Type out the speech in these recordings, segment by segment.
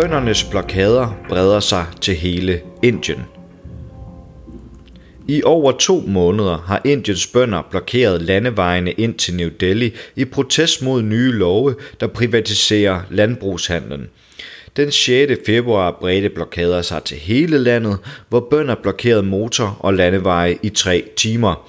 Bøndernes blokader breder sig til hele Indien. I over to måneder har Indiens bønder blokeret landevejene ind til New Delhi i protest mod nye love, der privatiserer landbrugshandlen. Den 6. februar bredte blokader sig til hele landet, hvor bønder blokerede motor- og landeveje i tre timer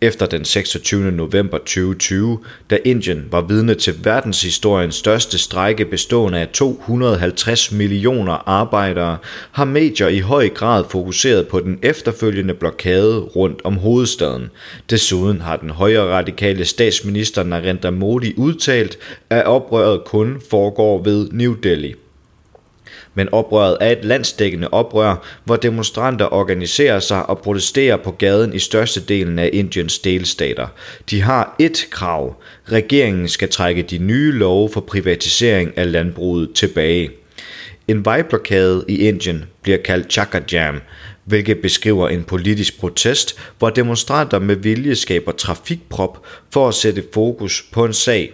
efter den 26. november 2020, da Indien var vidne til verdenshistoriens største strejke bestående af 250 millioner arbejdere, har medier i høj grad fokuseret på den efterfølgende blokade rundt om hovedstaden. Desuden har den højre radikale statsminister Narendra Modi udtalt, at oprøret kun foregår ved New Delhi men oprøret er et landsdækkende oprør, hvor demonstranter organiserer sig og protesterer på gaden i størstedelen af Indiens delstater. De har ét krav. Regeringen skal trække de nye love for privatisering af landbruget tilbage. En vejblokade i Indien bliver kaldt Chakra Jam, hvilket beskriver en politisk protest, hvor demonstranter med vilje skaber trafikprop for at sætte fokus på en sag.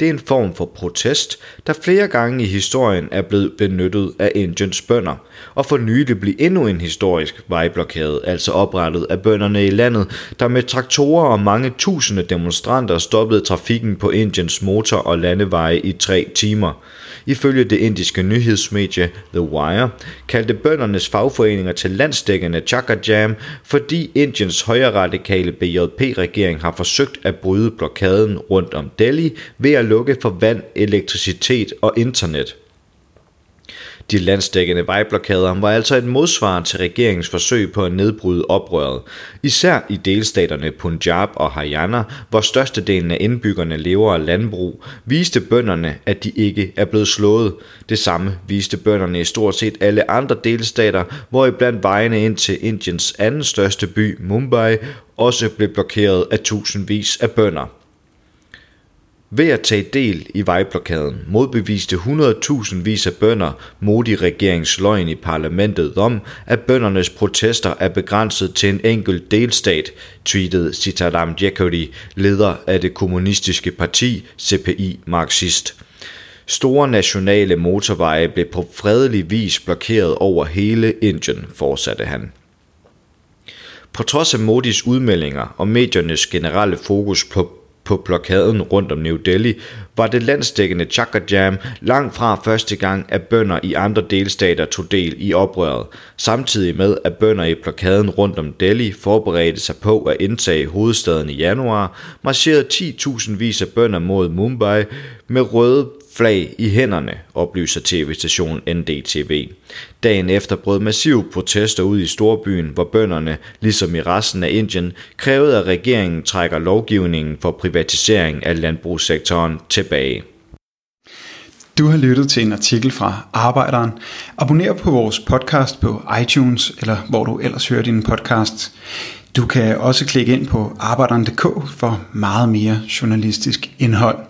Det er en form for protest, der flere gange i historien er blevet benyttet af Indiens bønder, og for nylig blev endnu en historisk vejblokade, altså oprettet af bønderne i landet, der med traktorer og mange tusinde demonstranter stoppede trafikken på Indiens motor- og landeveje i tre timer. Ifølge det indiske nyhedsmedie The Wire kaldte bøndernes fagforeninger til landsdækkende Chaka Jam, fordi Indiens højre radikale BJP-regering har forsøgt at bryde blokaden rundt om Delhi ved at lukke for vand, elektricitet og internet. De landsdækkende vejblokader var altså et modsvar til regeringens forsøg på at nedbryde oprøret, især i delstaterne Punjab og Haryana, hvor størstedelen af indbyggerne lever af landbrug, viste bønderne, at de ikke er blevet slået. Det samme viste bønderne i stort set alle andre delstater, hvor iblandt vejene ind til Indiens anden største by, Mumbai, også blev blokeret af tusindvis af bønder. Ved at tage del i vejblokaden modbeviste 100.000 vis af bønder Modi-regerings løgn i parlamentet om, at bøndernes protester er begrænset til en enkelt delstat, tweetede Sitaram Jekyll, leder af det kommunistiske parti CPI Marxist. Store nationale motorveje blev på fredelig vis blokeret over hele Indien, fortsatte han. På trods af Modis udmeldinger og mediernes generelle fokus på på blokaden rundt om New Delhi, var det landsdækkende Chakra Jam langt fra første gang, at bønder i andre delstater tog del i oprøret, samtidig med at bønder i blokaden rundt om Delhi forberedte sig på at indtage hovedstaden i januar, marcherede 10.000 vis af bønder mod Mumbai med røde flag i hænderne, oplyser tv-stationen NDTV. Dagen efter brød massive protester ud i storbyen, hvor bønderne, ligesom i resten af Indien, krævede, at regeringen trækker lovgivningen for privatisering af landbrugssektoren tilbage. Du har lyttet til en artikel fra Arbejderen. Abonner på vores podcast på iTunes, eller hvor du ellers hører din podcast. Du kan også klikke ind på arbejderen.dk for meget mere journalistisk indhold.